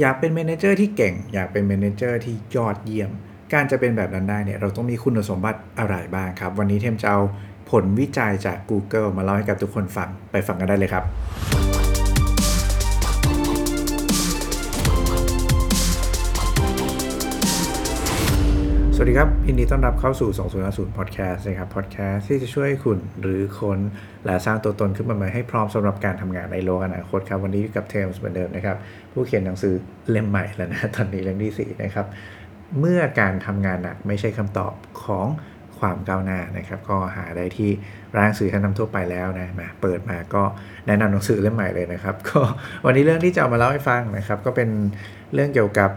อยากเป็น manager ที่เก่ง อยากเป็น manager ที่ยอดเยี่ยม การจะเป็นแบบนั้นได้เนี่ยเราต้องมีคุณสมบัติอะไรบ้างครับ วันนี้เทมจะเอาผลวิจัยจาก Google มาเล่าให้กับทุกคนฟังไปฟังกันได้เลยครับ สวัสดีครับ ยินดีต้อนรับเข้าสู่ 2050 Podcast นะครับ Podcast ที่จะช่วยคุณรื้อค้นและสร้างตัวตนขึ้นมาใหม่ให้พร้อมสำหรับการทำงานในโลกอนาคตครับ วันนี้อยู่กับเทมส์เหมือนเดิมนะครับ ผู้เขียนหนังสือเล่มใหม่แล้วนะ ตอนนี้เล่มที่ 4 นะครับ เมื่อการทำงานหนักไม่ใช่คำตอบของความก้าวหน้านะครับ ก็หาได้ที่ร้านหนังสือชั้นนำทั่วไปแล้วนะมาเปิดมาก็แนะนำหนังสือเล่มใหม่เลยนะครับ ก็วันนี้เรื่องที่จะเอามาเล่าให้ฟังนะครับ ก็เป็นเรื่องเกี่ยวกับ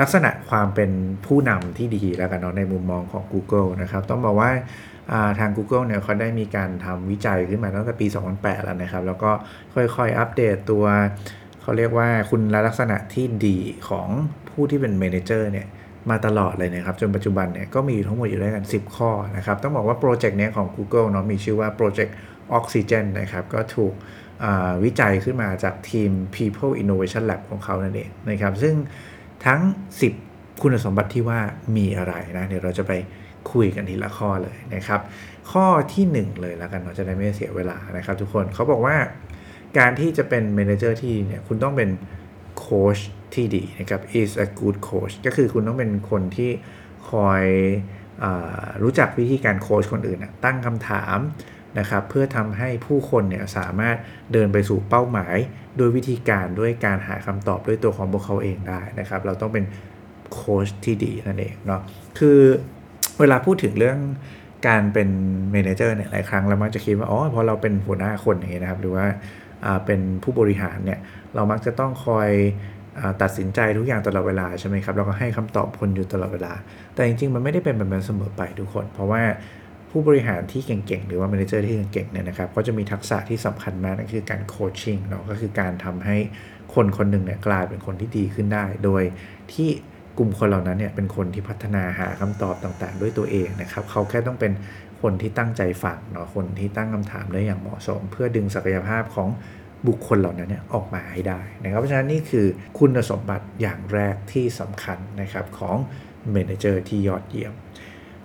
ลักษณะความเป็นผู้นำที่ดีแล้วกันเนาะในมุมมองของ Google นะครับ ต้องบอกว่าทาง Google เนี่ยเขาได้มีการทำวิจัยขึ้นมาตั้งแต่ปี 2008 แล้วนะครับ แล้วก็ค่อยๆ อัปเดตตัว เขาเรียกว่าคุณลักษณะที่ดีของผู้ที่เป็น manager เนี่ยมาตลอดเลยนะครับ จนปัจจุบันเนี่ยก็มีทั้งหมดอยู่ด้วยกัน 10 ข้อนะครับ ต้องบอกว่าโปรเจกต์นี้ของ Google เนาะมีชื่อว่าโปรเจกต์ Oxygen นะครับ ก็ถูกวิจัยขึ้นมาจากทีม People Innovation Lab ของเขานั่นเองนะครับ ซึ่ง ทั้ง 10 คุณสมบัติที่ว่ามีอะไรนะเดี๋ยวเราจะไปคุยกันทีละข้อเลยนะครับ ข้อที่ 1 เลยแล้วกันเราจะได้ไม่เสียเวลานะครับทุกคนเขาบอกว่าการที่จะเป็น manager ที่เนี่ยคุณต้องเป็นโค้ชที่ดีนะครับ is a good coach ก็คือคุณต้องเป็นคนที่คอยอรู้จักวิธีการโค้ชคนอื่นตั้งคำถาม นะครับเพื่อทำให้ผู้คนเนี่ยสามารถเดินไปสู่เป้าหมายโดยวิธีการด้วยการหาคำตอบด้วยตัวของพวกเขาเองได้นะครับ เราต้องเป็นโค้ชที่ดีนั่นเองเนาะคือเวลาพูดถึงเรื่องการเป็น manager เนี่ยหลายครั้งเรามักจะคิดว่าอ๋อพอเราเป็นหัวหน้าคนอย่างเงี้ยนะครับ หรือว่าเป็นผู้บริหารเนี่ยเรามักจะต้องคอยตัดสินใจทุกอย่างตลอดเวลาใช่ไหมครับเราก็ให้คำตอบคนอยู่ตลอดเวลา แต่จริงๆ มันไม่ได้เป็นแบบนั้นเสมอไปทุกคน เพราะว่า ผู้บริหารที่เก่งๆ หรือว่า manager ที่เก่งๆเนี่ยนะครับก็จะมีทักษะที่สำคัญมากนั่นคือการ coaching เนาะก็คือการทำให้คนคนหนึ่งเนี่ยกลายเป็นคนที่ดีขึ้นได้ โดยที่กลุ่มคนเหล่านั้นเนี่ยเป็นคนที่พัฒนาหาคำตอบต่างๆ ด้วยตัวเองนะครับเขาแค่ต้องเป็นคนที่ตั้งใจฟังเนาะคนที่ตั้งคำถามได้อย่างเหมาะสม เพื่อดึงศักยภาพของบุคคลเหล่านั้นเนี่ยออกมาให้ได้นะครับเพราะฉะนั้นนี่คือคุณสมบัติอย่างแรกที่สำคัญนะครับของเมนเจอร์ที่ยอดเยี่ยม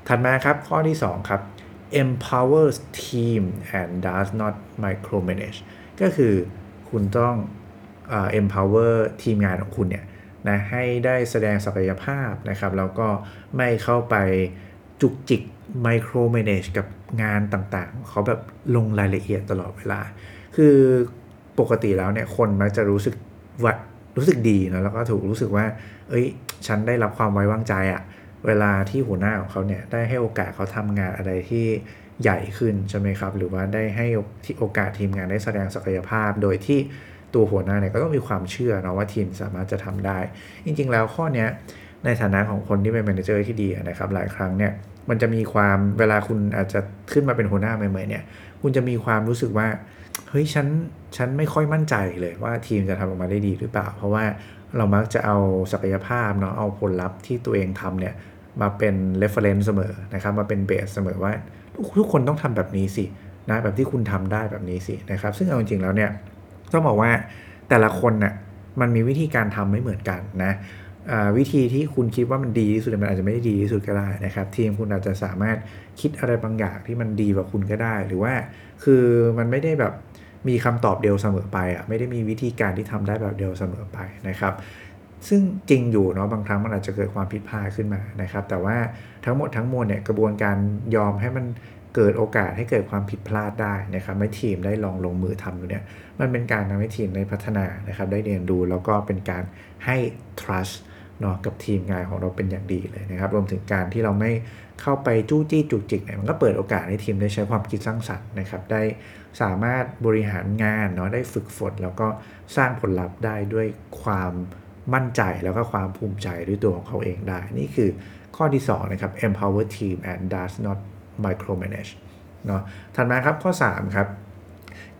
ถัดมาครับข้อที่2ครับ empowers team and does not micromanage ก็คือคุณต้อง uh, empower ทีมงานของคุณเนี่ยนะให้ได้แสดงศักยภาพนะครับแล้วก็ไม่เข้าไปจุกจิก micromanage กับงานต่างๆ เขาแบบลงรายละเอียดตลอดเวลา คือปกติแล้วเนี่ยคนมักจะรู้สึกว่ารู้สึกดีนะแล้วก็ถูกรู้สึกว่า เอ้ย ฉันได้รับความไว้วางใจอะ เวลาที่หัวหน้าของเขาเนี่ยได้ให้โอกาสเขาทำงานอะไรที่ใหญ่ขึ้นใช่ไหมครับ หรือว่าได้ให้ที่โอกาสทีมงานได้แสดงศักยภาพ โดยที่ตัวหัวหน้าเนี่ยก็ต้องมีความเชื่อนะว่าทีมสามารถจะทำได้ จริง ๆ แล้วข้อนี้ในฐานะของคนที่เป็น manager ที่ดีนะครับหลายครั้งเนี่ยมันจะมีความเวลาคุณอาจจะขึ้นมาเป็นหัวหน้าใหม่ๆเนี่ยคุณจะมีความรู้สึกว่าเฮ้ยฉันฉันไม่ค่อยมั่นใจเลยว่าทีมจะทำออกมาได้ดีหรือเปล่า เพราะว่าเรามักจะเอาศักยภาพเนาะเอาผลลัพธ์ที่ตัวเองทำเนี่ย มาเป็น reference เสมอนะครับ มาเป็นเบสเสมอว่าทุกคนต้องทำแบบนี้สินะแบบที่คุณทำได้แบบนี้สินะครับ ซึ่งเอาจริงๆแล้วเนี่ยต้องบอกว่าแต่ละคนน่ะมันมีวิธีการทำไม่เหมือนกันนะวิธีที่คุณคิดว่ามันดีที่สุดมันอาจจะไม่ได้ดีที่สุดก็ได้นะครับ ทีมคุณอาจจะสามารถคิดอะไรบางอย่างที่มันดีกว่าคุณก็ได้ หรือว่าคือมันไม่ได้แบบมีคำตอบเดียวเสมอไปอะไม่ได้มีวิธีการที่ทำได้แบบเดียวเสมอไปนะครับ ซึ่งจริงอยู่เนาะบางครั้งมันอาจจะเกิดความผิดพลาดขึ้นมานะครับ แต่ว่าทั้งหมดทั้งมวลเนี่ยกระบวนการยอมให้มันเกิดโอกาสให้เกิดความผิดพลาดได้นะครับให้ทีมได้ลองลงมือทำดูเนี่ยมันเป็นการทำให้ทีมได้พัฒนานะครับ ได้เรียนรู้แล้วก็เป็นการให้ trust เนาะกับทีมงานของเราเป็นอย่างดีเลยนะครับรวมถึงการที่เราไม่เข้าไปจู้จี้จุกจิกเนี่ยมันก็เปิดโอกาสให้ทีมได้ใช้ความคิดสร้างสรรค์นะครับได้สามารถบริหารงานเนาะได้ฝึกฝนแล้วก็สร้างผลลัพธ์ได้ด้วยความ มั่นใจแล้วก็ความภูมิใจด้วยตัวของเขาเองได้ นี่คือข้อที่2นะครับ empower team and does not micromanage เนาะถัดมาครับข้อ 3 ครับ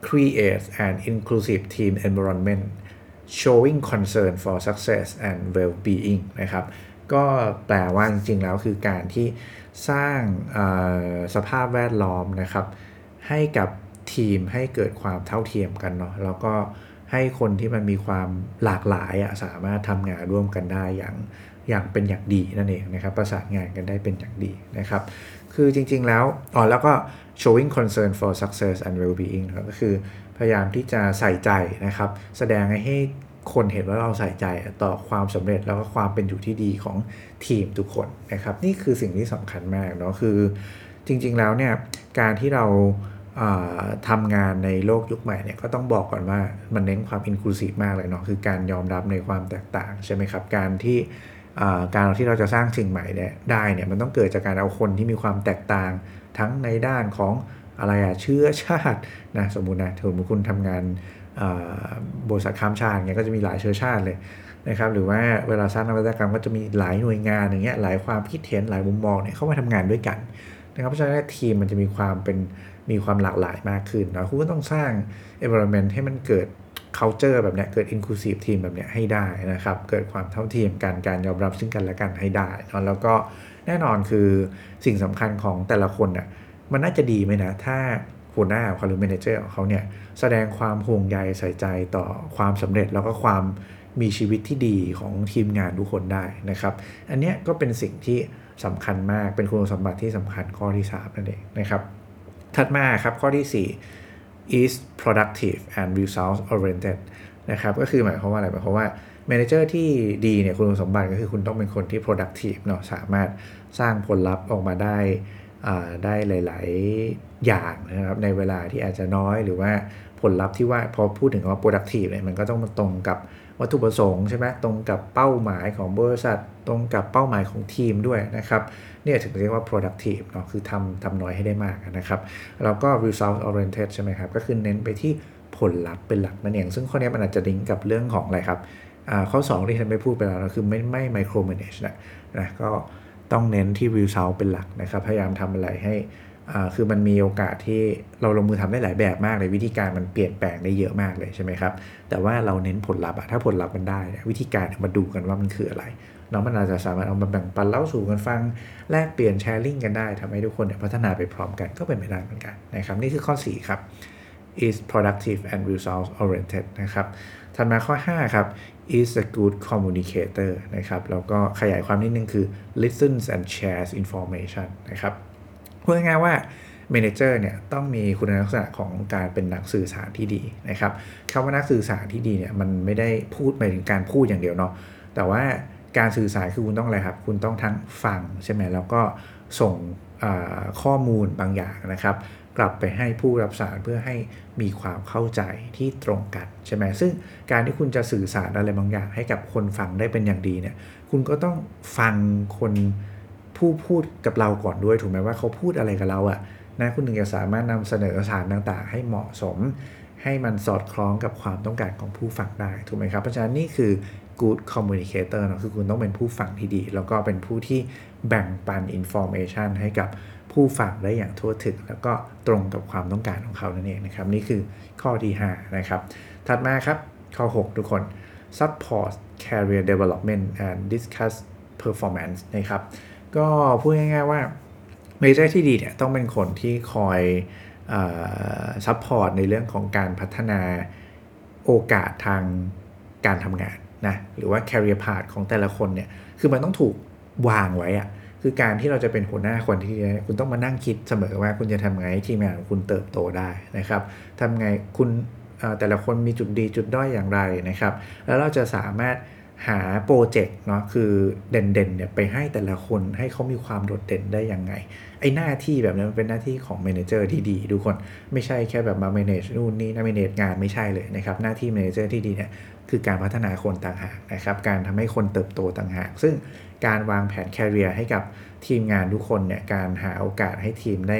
create an inclusive team environment showing concern for success and well-being นะครับ ก็แปลว่าจริงๆแล้วคือการที่สร้างสภาพแวดล้อมนะครับ ให้กับทีมให้เกิดความเท่าเทียมกันเนาะแล้วก็ ให้คนที่มันมีความหลากหลายอะสามารถทำงานร่วมกันได้อย่างอย่างเป็นอย่างดีนั่นเองนะครับ ประสานงานกันได้เป็นอย่างดีนะครับ คือจริงๆแล้วอ๋อแล้วก็ showing concern for success and well-being นะครับก็คือพยายามที่จะใส่ใจนะครับ แสดงให้คนเห็นว่าเราใส่ใจต่อความสำเร็จแล้วก็ความเป็นอยู่ที่ดีของทีมทุกคนนะครับ นี่คือสิ่งที่สำคัญมากเนาะคือจริงๆแล้วเนี่ยการที่เรา ทำงานในโลกยุคใหม่เนี่ยก็ต้องบอกก่อนว่ามันเน้นความอินคลูซีฟมากเลยเนาะคือการยอมรับในความแตกต่างใช่ไหมครับการที่การที่เราจะสร้างสิ่งใหม่เนี่ยได้เนี่ยมันต้องเกิดจากการเอาคนที่มีความแตกต่างทั้งในด้านของอะไรอะเชื้อชาตินะสมมุตินะถือว่าคุณทำงานบริษัทข้ามชาติเงี้ยก็จะมีหลายเชื้อชาติเลยนะครับหรือว่าเวลาสร้างนวัตกรรมก็จะมีหลายหน่วยงานอย่างเงี้ยหลายความคิดเห็นหลายมุมมองเนี่ยเข้ามาทำงานด้วยกันนะครับเพราะฉะนั้นทีมมันจะมีความเป็น มีความหลากหลายมากขึ้นนะคุณก็ต้องสร้าง environment ให้มันเกิด culture แบบเนี้ยเกิด inclusive team แบบเนี้ยให้ได้นะครับ เกิดความเท่าเทียมกันการยอมรับซึ่งกันและกันให้ได้นะแล้วก็แน่นอนคือสิ่งสำคัญของแต่ละคนน่ยมันน่าจะดีไหมนะ ถ้าหัวหน้าเขาหรือ manager ของเขาเนี่ยแสดงความห่วงใยใส่ใจต่อความสำเร็จแล้วก็ความมีชีวิตที่ดีของทีมงานทุกคนได้นะครับ อันนี้ก็เป็นสิ่งที่สำคัญมากเป็นคุณสมบัติที่สำคัญข้อที่3นั่นเองนะครับ ถัดมาครับข้อที่ 4 is productive and results oriented นะครับก็คือหมายความว่าอะไรหมายความว่า manager ที่ดีเนี่ยคุณสมบัติก็คือคุณต้องเป็นคนที่ productive เนาะสามารถสร้างผลลัพธ์ออกมาได้ได้หลาย ๆ อย่างนะครับในเวลาที่อาจจะน้อยหรือว่าผลลัพธ์ที่ว่าพอพูดถึงว่า productive เนี่ยมันก็ต้องตรงกับ วัตถุประสงค์ใช่ไหมตรงกับเป้าหมายของบริษัท ตรงกับเป้าหมายของทีมด้วยนะครับเนี่ยถึงเรียกว่า productive เนาะคือทำทำน้อยให้ได้มากนะครับแล้วก็ result oriented ใช่ไหมครับก็คือเน้นไปที่ผลลัพธ์เป็นหลักนั่นเอง ซึ่งข้อนี้มันอาจจะลิงก์กับเรื่องของอะไรครับข้อ 2 ที่ฉันไม่พูดไปแล้วนะคือไม่ไม่ micro manage นะนะก็ต้องเน้นที่ result เป็นหลักนะครับพยายามทำอะไรให้ คือมันมีโอกาสที่เราลงมือทำได้หลายแบบมากเลยวิธีการมันเปลี่ยนแปลงได้เยอะมากเลยใช่ไหมครับ แต่ว่าเราเน้นผลลัพธ์ถ้าผลลัพธ์มันได้ วิธีการมาดูกันว่ามันคืออะไรเนาะมันอาจจะสามารถเอามาแบ่งปันเล่าสู่กันฟังแลกเปลี่ยนแชร์ลิงกันได้ทำให้ทุกคนพัฒนาไปพร้อมกันก็เป็นไปได้เหมือนกันนะครับ นี่คือข้อ 4 ครับ is productive and results oriented นะครับถัดมาข้อ 5 ครับ is a good communicator นะครับแล้วก็ขยายความนิดนึงคือ listens and shares information นะครับ พูดง่ายๆว่า Manager เนี่ยต้องมีคุณลักษณะของการเป็นนักสื่อสารที่ดีนะครับคำว่านักสื่อสารที่ดีเนี่ยมันไม่ได้พูดไปถึงการพูดอย่างเดียวเนาะแต่ว่าการสื่อสารคือคุณต้องอะไรครับ คุณต้องทั้งฟังใช่ไหมแล้วก็ส่งข้อมูลบางอย่างนะครับ กลับไปให้ผู้รับสารเพื่อให้มีความเข้าใจที่ตรงกันใช่ไหมซึ่งการที่คุณจะสื่อสารอะไรบางอย่าง ให้กับคนฟังได้เป็นอย่างดีเนี่ยคุณก็ต้องฟังคน ผู้พูดกับเราก่อนด้วยถูกไหมว่าเขาพูดอะไรกับเราอะนะคุณถึงจะสามารถนำเสนอสารต่างๆ ให้เหมาะสม ให้มันสอดคล้องกับความต้องการของผู้ฟังได้ถูกไหมครับเพราะฉะนั้นนี่คือ good communicator นะคือคุณต้องเป็นผู้ฟังที่ดี แล้วก็เป็นผู้ที่แบ่งปัน information ให้กับผู้ฟังได้อย่างทั่วถึง แล้วก็ตรงกับความต้องการของเขานั่นเองนะครับ นี่คือข้อที่ 5 นะครับ ถัดมาครับ ข้อ 6 ทุกคน support career development and discuss performance นะครับ ก็พูดง่ายๆว่า manager ที่ดีเนี่ยต้องเป็นคนที่คอย support ในเรื่องของการพัฒนาโอกาสทางการทำงานนะหรือว่า career path ของแต่ละคนเนี่ยคือมันต้องถูกวางไว้อะคือการที่เราจะเป็นหัวหน้าคนที่คุณต้องมานั่งคิดเสมอว่าคุณจะทำไงทีมงานของคุณเติบโตได้นะครับทำไงคุณแต่ละคนมีจุดดีจุดด้อยอย่างไรนะครับ แล้วเราจะสามารถ หาโปรเจกต์เนาะคือเด่นๆเนี่ยไปให้แต่ละคนให้เขามีความโดดเด่นได้ยังไง ไอ้หน้าที่แบบนี้มันเป็นหน้าที่ของ manager ที่ดีทุกคนไม่ใช่แค่แบบมา manage นู่นนี่นะ manage งานไม่ใช่เลยนะครับ หน้าที่ manager ที่ดีเนี่ยคือการพัฒนาคนต่างหากนะครับ การทำให้คนเติบโตต่างหาก ซึ่งการวางแผน career ให้กับทีมงานทุกคนเนี่ยการหาโอกาสให้ทีมได้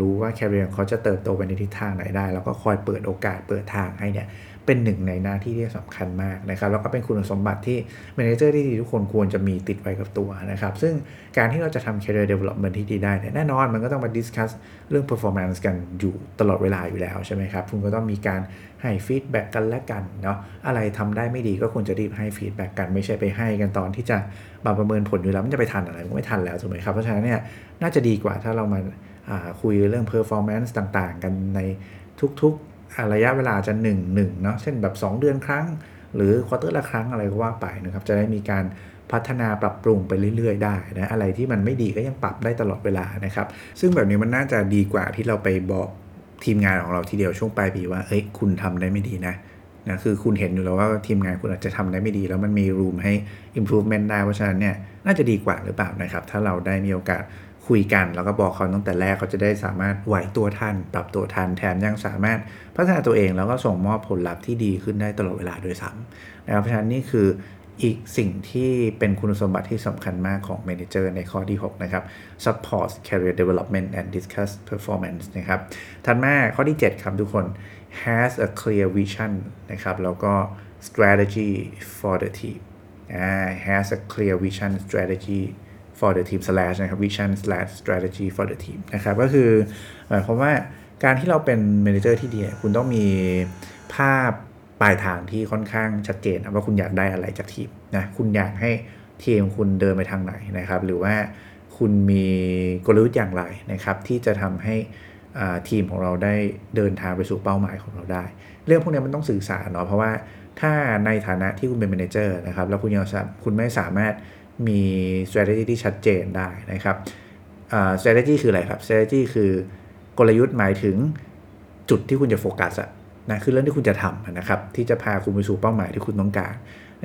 รู้ว่า career เขาจะเติบโตไปในทิศทางไหนได้ แล้วก็คอยเปิดโอกาสเปิดทางให้เนี่ย เป็นหนึ่งในหน้าที่ที่สำคัญมากนะครับแล้วก็เป็นคุณสมบัติที่ manager ที่ดีทุกคนควรจะมีติดไว้กับตัวนะครับ ซึ่งการที่เราจะทำ career development ที่ดีได้เนี่ยแน่นอนมันก็ต้องมา discuss เรื่อง performance กันอยู่ตลอดเวลาอยู่แล้วใช่ไหมครับ คุณก็ต้องมีการให้ feedback กันและกันเนาะอะไรทำได้ไม่ดีก็ควรจะรีบให้ feedback กันไม่ใช่ไปให้กันตอนที่จะมาประเมินผลอยู่แล้วมันจะไปทันอะไรก็ไม่ทันแล้วถูกไหมครับเพราะฉะนั้นเนี่ยน่าจะดีกว่าถ้าเรามาคุยเรื่อง performance ต่างๆ กันในทุกๆ ระยะเวลาจะ1 1เนาะเช่นแบบ 2 เดือนครั้ง หรือ quarter ละครั้งอะไรก็ว่าไปนะครับจะได้มีการพัฒนาปรับปรุงไปเรื่อย ๆ ได้นะอะไรที่มันไม่ดีก็ยังปรับได้ตลอดเวลานะครับซึ่งแบบนี้มันน่าจะดีกว่าที่เราไปบอกทีมงานของเราทีเดียวช่วงปลายปีว่าเอ้ยคุณทำได้ไม่ดีนะนะคือคุณเห็นอยู่แล้วว่าทีมงานคุณอาจจะทำได้ไม่ดี แล้วมันมีรูมให้ improvement ได้เพราะฉะนั้นเนี่ยน่าจะดีกว่าหรือเปล่านะครับ ถ้าเราได้มีโอกาส คุยกัน แล้วก็บอกเขาตั้งแต่แรกเขาจะได้สามารถไหวตัวทันปรับตัวทันแถมยังสามารถพัฒนาตัวเองแล้วก็ส่งมอบผลลัพธ์ที่ดีขึ้นได้ตลอดเวลาโดยซ้ำนะครับเพราะฉะนั้นนี่คืออีกสิ่งที่เป็นคุณสมบัติที่สำคัญมากของ Manager ในข้อที่ 6 นะครับ support career development and discuss performance นะครับ ถัดมาข้อที่ 7 ครับทุกคน has a clear vision นะครับ แล้วก็ strategy for the team has a clear vision strategy for the team slash นะครับ vision slash strategy for the team นะครับ ก็คือหมายความว่าการที่เราเป็น manager ที่ดี คุณต้องมีภาพปลายทางที่ค่อนข้างชัดเจนว่าคุณอยากได้อะไรจากทีมนะ คุณอยากให้ทีมคุณเดินไปทางไหนนะครับ หรือว่าคุณมีกลยุทธ์อย่างไรนะครับ ที่จะทำให้ทีมของเราได้เดินทางไปสู่เป้าหมายของเราได้ เรื่องพวกนี้มันต้องสื่อสารเนาะเพราะว่าถ้าในฐานะที่คุณเป็น manager นะครับ แล้วคุณยังคุณไม่สามารถ มี strategy ที่ชัดเจนได้นะครับ strategy คืออะไรครับ strategy คือกลยุทธ์หมายถึงจุดที่คุณจะโฟกัสอะนะคือเรื่องที่คุณจะทำนะครับ ที่จะพาคุณไปสู่เป้าหมายที่คุณต้องการ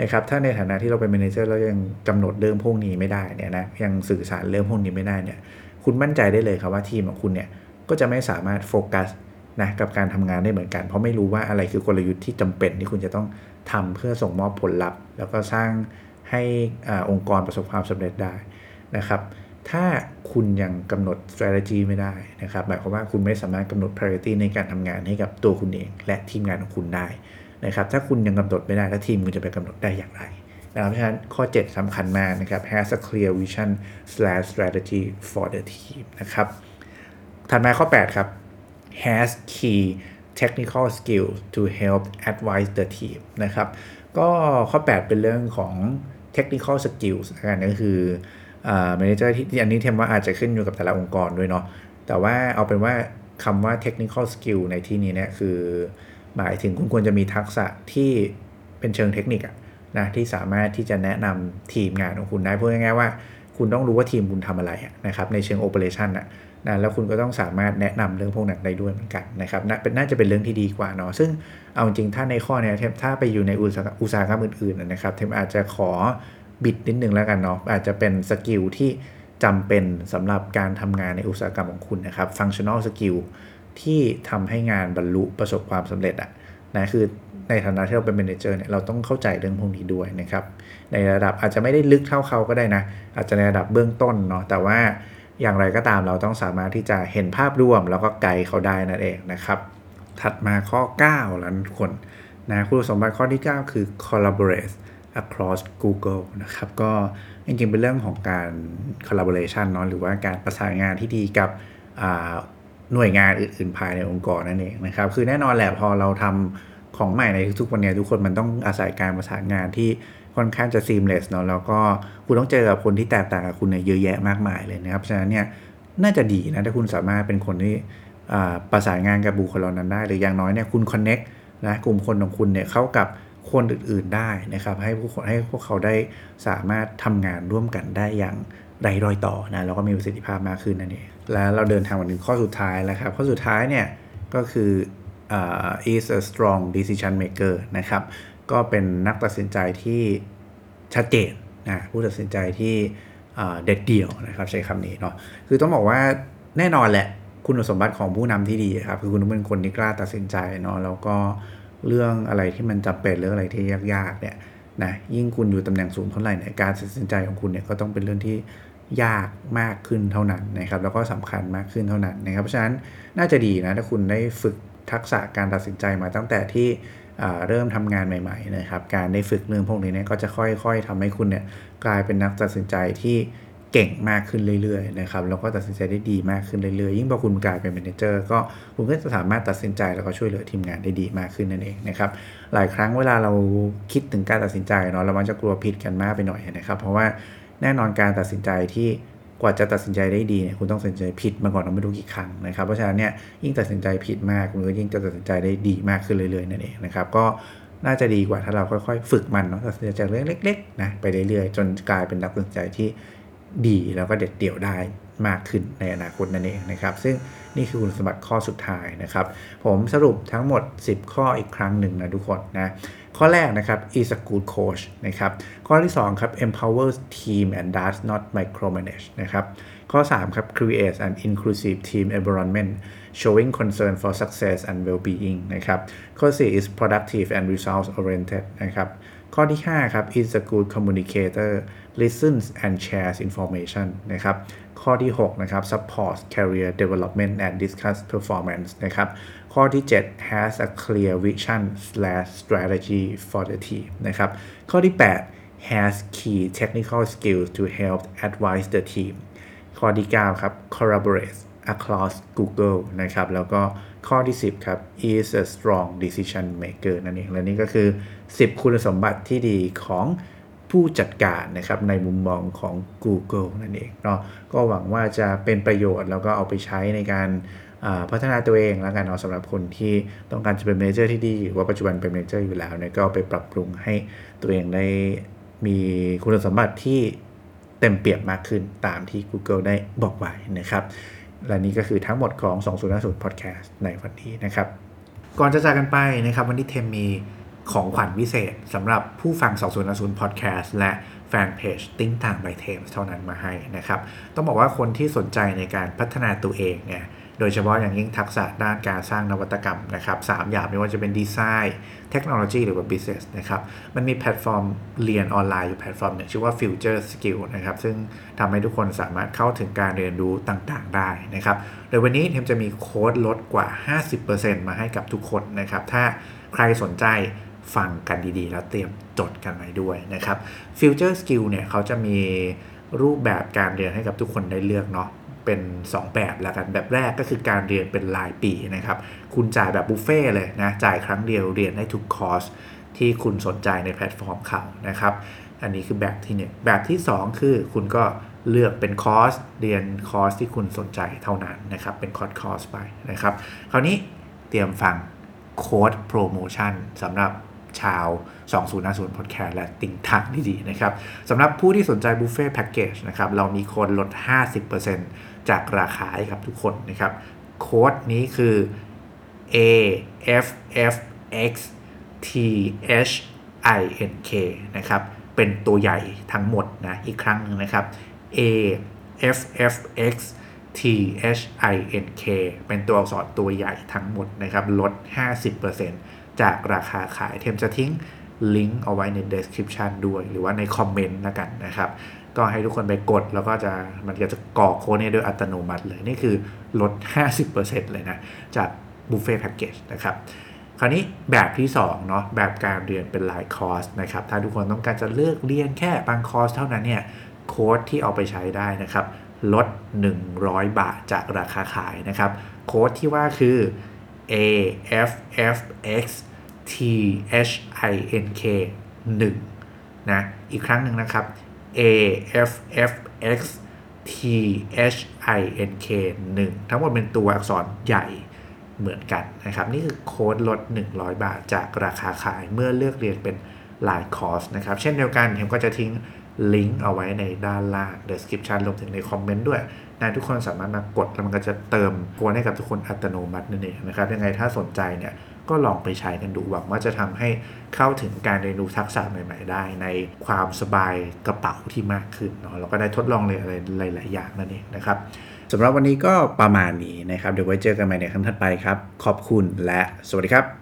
นะครับถ้าในฐานะที่เราเป็นแมเนเจอร์เรายังกำหนดเรื่องพวกนี้ไม่ได้เนี่ยนะยังสื่อสารเรื่องพวกนี้ไม่ได้เนี่ยคุณมั่นใจได้เลยครับว่าทีมของคุณเนี่ยก็จะไม่สามารถโฟกัสนะกับการทำงานได้เหมือนกัน เพราะไม่รู้ว่าอะไรคือกลยุทธ์ที่จำเป็นที่คุณจะต้องทำเพื่อส่งมอบผลลัพธ์ แล้วก็สร้าง ให้อองค์กรประสบความสำเร็จได้นะครับถ้าคุณยังกำหนด strategy ไม่ได้นะครับหมายความว่าคุณไม่สามารถกำหนด priority ในการทำงานให้กับตัวคุณเองและทีมงานของคุณได้นะครับถ้าคุณยังกำหนดไม่ได้แล้วทีมคุณจะไปกำหนดได้อย่างไรนะครับเพราะฉะนั้นข้อ 7สำคัญมากนะครับ has a clear vision slash strategy for the team นะครับถัดมาข้อ 8 ครับ has key technical skills to help advise the team นะครับก็ข้อ 8 เป็นเรื่องของ technical skills กันก็คือ manager ที่อันนี้เทมว่าอาจจะขึ้นอยู่กับแต่ละองค์กรด้วยเนาะแต่ว่าเอาเป็นว่าคำว่า technical skill ในที่นี้เนี่ยคือ หมายถึงคุณควรจะมีทักษะที่เป็นเชิงเทคนิคอะนะที่สามารถที่จะแนะนำทีมงานของคุณได้พูดง่ายๆว่า คุณต้องรู้ว่าทีมคุณทำอะไรนะครับในเชิง operation อะ นะแล้วคุณก็ต้องสามารถแนะนำเรื่องพวกนั้นได้ด้วยเหมือนกันนะครับน่าเป็นน่าจะเป็นเรื่องที่ดีกว่าเนาะซึ่งเอาจริงถ้าในข้อเนี้ยถ้าไปอยู่ในอุตสาหกรรมอื่นๆนะครับเทมอาจจะขอบิดนิดนึงแล้วกันเนาะอาจจะเป็น skill ที่จำเป็นสำหรับการทำงานในอุตสาหกรรมของคุณนะครับ functional skill ที่ทำให้งานบรรลุประสบความสำเร็จอะนะคือในฐานะที่เราเป็น manager เนี่ยเราต้องเข้าใจเรื่องพวกนี้ด้วยนะครับในระดับอาจจะไม่ได้ลึกเท่าเขาก็ได้นะ อาจจะในระดับเบื้องต้นเนาะแต่ว่า อย่างไรก็ตามเราต้องสามารถที่จะเห็นภาพรวมแล้วก็ไกด์เขาได้นั่นเองนะครับ ถัดมาข้อ 9 แล้วทุกคนนะคุณสมบัติข้อที่ 9 คือ collaborate across Google นะครับ ก็จริงๆ เป็นเรื่องของการ collaboration เนาะหรือว่าการประสานงานที่ดีกับหน่วยงานอื่นๆ ภายในองค์กรนั่นเองนะครับ คือแน่นอนแหละพอเราทำของใหม่ในทุกๆวันนี้ทุกคนมันต้องอาศัยการประสานงานที่ ค่อนข้างจะ seamless เนาะแล้วก็คุณต้องเจอกับคนที่แตกต่างกับคุณเนี่ยเยอะแยะมากมายเลยนะครับฉะนั้นเนี่ยน่าจะดีนะถ้าคุณสามารถเป็นคนที่ประสานงานกับบุคคลนั้นได้ หรืออย่างน้อยเนี่ยคุณ connect นะกลุ่มคนของคุณเนี่ยเข้ากับคนอื่นๆได้นะครับ ให้ผู้คนให้พวกเขาได้สามารถทำงานร่วมกันได้อย่างไร้รอยต่อนะแล้วก็มีประสิทธิภาพมากขึ้นนั่นเองแล้วเราเดินทางมาถึงข้อสุดท้ายแล้วครับข้อสุดท้ายเนี่ยก็คือ uh, is a strong decision maker นะครับ ก็เป็นนักตัดสินใจที่ชัดเจนนะผู้ตัดสินใจที่เด็ดเดี่ยวนะครับใช้คำนี้เนาะคือต้องบอกว่าแน่นอนแหละคุณสมบัติของผู้นำที่ดีครับคือคุณต้องเป็นคนที่กล้าตัดสินใจเนาะแล้วก็เรื่องอะไรที่มันจำเป็นเรื่องอะไรที่ยากๆเนี่ยนะยิ่งคุณอยู่ตำแหน่งสูงเท่าไหร่เนี่ยการตัดสินใจของคุณเนี่ยก็ต้องเป็นเรื่องที่ยากมากขึ้นเท่านั้นนะครับแล้วก็สำคัญมากขึ้นเท่านั้นนะครับเพราะฉะนั้นน่าจะดีนะถ้าคุณได้ฝึกทักษะการตัดสินใจมาตั้งแต่ที่ เริ่มทำงานใหม่ๆนะครับการได้ฝึกเรื่องพวกนี้เนี่ยก็จะค่อยๆทำให้คุณเนี่ยกลายเป็นนักตัดสินใจที่เก่งมากขึ้นเรื่อยๆนะครับแล้วก็ตัดสินใจได้ดีมากขึ้นเรื่อยๆยิ่งพอคุณกลายเป็นแมเนเจอร์ก็คุณก็จะสามารถตัดสินใจแล้วก็ช่วยเหลือทีมงานได้ดีมากขึ้นนั่นเองนะครับหลายครั้งเวลาเราคิดถึงการตัดสินใจเนาะเรามักจะกลัวผิดกันมากไปหน่อยนะครับ เพราะว่าแน่นอนการตัดสินใจที่ กว่าจะตัดสินใจได้ดีเนี่ยคุณต้องตัดสินใจผิดมาก่อนเราไม่รู้กี่ครั้งนะครับ เพราะฉะนั้นเนี่ยยิ่งตัดสินใจผิดมากคุณก็ยิ่งจะตัดสินใจได้ดีมากขึ้นเรื่อยๆนั่นเองนะครับ ก็น่าจะดีกว่าถ้าเราค่อยๆ ฝึกมันเนาะตัดสินใจจากเรื่องเล็กๆนะไปเรื่อยๆ จนกลายเป็นนักตัดสินใจที่ดีแล้วก็เด็ดเดี่ยวได้มากขึ้นในอนาคตนั่นเองนะครับ ซึ่งนี่คือคุณสมบัติข้อสุดท้ายนะครับ ผมสรุปทั้งหมด 10 ข้ออีกครั้งหนึ่งนะทุกคนนะ ข้อแรกนะครับ is a good coach นะครับ ข้อที่2ครับ empowers team and does not micromanage นะครับ ข้อ3ครับ creates an inclusive team environment showing concern for success and well-being นะครับ ข้อ 4 is productive and results oriented นะครับ ข้อที่ 5 ครับ is a good communicator listens and shares information นะครับ ข้อที่ 6 นะครับ supports career development and discuss performance นะครับ ข้อที่ 7 has a clear vision slash strategy for the team นะครับ ข้อที่ 8 has key technical skills to help advise the team ข้อที่ 9 ครับ collaborate across Google นะครับ แล้วก็ข้อที่ 10 ครับ is a strong decision maker นั่นเอง และนี่ก็คือ 10 คุณสมบัติที่ดีของผู้จัดการนะครับในมุมมองของ Google นั่นเองเนาะก็หวังว่าจะเป็นประโยชน์แล้วก็เอาไปใช้ในการ พัฒนาตัวเองแล้วกันเนาะสำหรับคนที่ต้องการจะเป็น manager ที่ดีหรือว่าปัจจุบันเป็น manager อยู่แล้วเนี่ยก็ไปปรับปรุงให้ตัวเองได้มีคุณสมบัติที่เต็มเปี่ยมมากขึ้นตามที่ Google ได้บอกไว้นะครับ และนี่ก็คือทั้งหมดของ 2050 Podcast ในวันนี้นะครับ ก่อนจะจากกันไปนะครับ วันนี้เทมมีของขวัญพิเศษสำหรับผู้ฟัง 2050 Podcast และแฟนเพจ Think ต่าง by เทมเท่านั้นมาให้นะครับ ต้องบอกว่าคนที่สนใจในการพัฒนาตัวเองเนี่ย โดยเฉพาะอย่างยิ่งทักษะด้านการสร้างนวัตกรรมนะครับสามอย่างไม่ว่าจะเป็นดีไซน์เทคโนโลยีหรือว่า business นะครับมันมีแพลตฟอร์มเรียนออนไลน์อยู่แพลตฟอร์มหนึ่งชื่อว่า Future Skill นะครับซึ่งทำให้ทุกคนสามารถเข้าถึงการเรียนรู้ต่างๆ ได้นะครับโดยวันนี้เทมจะมีโค้ดลดกว่า 50%มาให้กับทุกคนนะครับถ้าใครสนใจฟังกันดีๆ แล้วเตรียมจดกันไว้ด้วยนะครับ Future Skill เนี่ยเขาจะมีรูปแบบการเรียนให้กับทุกคนได้เลือกเนาะ เป็น 2 แบบแล้วกันแบบแรกก็คือการเรียนเป็นรายปีนะครับ คุณจ่ายแบบบุฟเฟ่เลยนะจ่ายครั้งเดียวเรียนได้ทุกคอร์สที่คุณสนใจในแพลตฟอร์มเขานะครับ อันนี้คือแบบที่ 1 แบบที่ 2 คือคุณก็เลือกเป็นคอร์สเรียนคอร์สที่คุณสนใจเท่านั้นนะครับ เป็นคอร์สคอร์สไปนะครับ คราวนี้เตรียมฟังโค้ดโปรโมชั่นสำหรับ ชาว 2050 Podcast และ Think ต่างดีๆนะครับสำหรับผู้ที่สนใจบุฟเฟ่แพ็กเกจนะครับเรามีโค้ดลด 50%จากราคาให้กับทุกคนนะครับโค้ดนี้คือ A F F X T H I N K นะครับเป็นตัวใหญ่ทั้งหมดนะอีกครั้งหนึ่งนะครับ A F F X T H I N K เป็นตัวอักษรตัวใหญ่ทั้งหมดนะครับลด 50% จากราคาขายเทมจะทิ้งลิงก์เอาไว้ใน description ด้วยหรือว่าในคอมเมนต์แล้วกันนะครับ ก็ให้ทุกคนไปกดแล้วก็จะมันก็จะกรอกโค้ดนี้โดยอัตโนมัติเลย นี่คือลด 50%เลยนะ จากบุฟเฟ่แพ็กเกจนะครับ คราวนี้แบบที่2เนาะแบบการเรียนเป็นรายคอร์สนะครับ ถ้าทุกคนต้องการจะเลือกเรียนแค่บางคอร์สเท่านั้นเนี่ยโค้ดที่เอาไปใช้ได้นะครับ ลด 100 บาทจากราคาขายนะครับ โค้ดที่ว่าคือ A F F X T H I N K 1นะอีกครั้งหนึ่งนะครับ A F F X T H I N K 1ทั้งหมดเป็นตัวอักษรใหญ่เหมือนกันนะครับ นี่คือโค้ดลด 100 บาทจากราคาขายเมื่อเลือกเรียนเป็นหลายคอร์สนะครับ เช่นเดียวกันผมก็จะทิ้งลิงก์เอาไว้ในด้านล่าง description รวมถึงในคอมเมนต์ด้วยนะทุกคนสามารถมากดแล้วมันก็จะเติมโค้ดให้กับทุกคนอัตโนมัตินั่นเองนะครับยังไงถ้าสนใจเนี่ย ก็ลองไปใช้กันดูหวังว่าจะทำให้เข้าถึงการเรียนรู้ทักษะใหม่ ๆ ได้ ในความสบายกระเป๋าที่มากขึ้นเนาะเราก็ได้ทดลองเลยอะไรหลาย ๆ อย่างนั่นเองนะครับสำหรับวันนี้ก็ประมาณนี้นะครับ เดี๋ยวไว้เจอกันใหม่ในครั้งถัดไปครับ ขอบคุณและสวัสดีครับ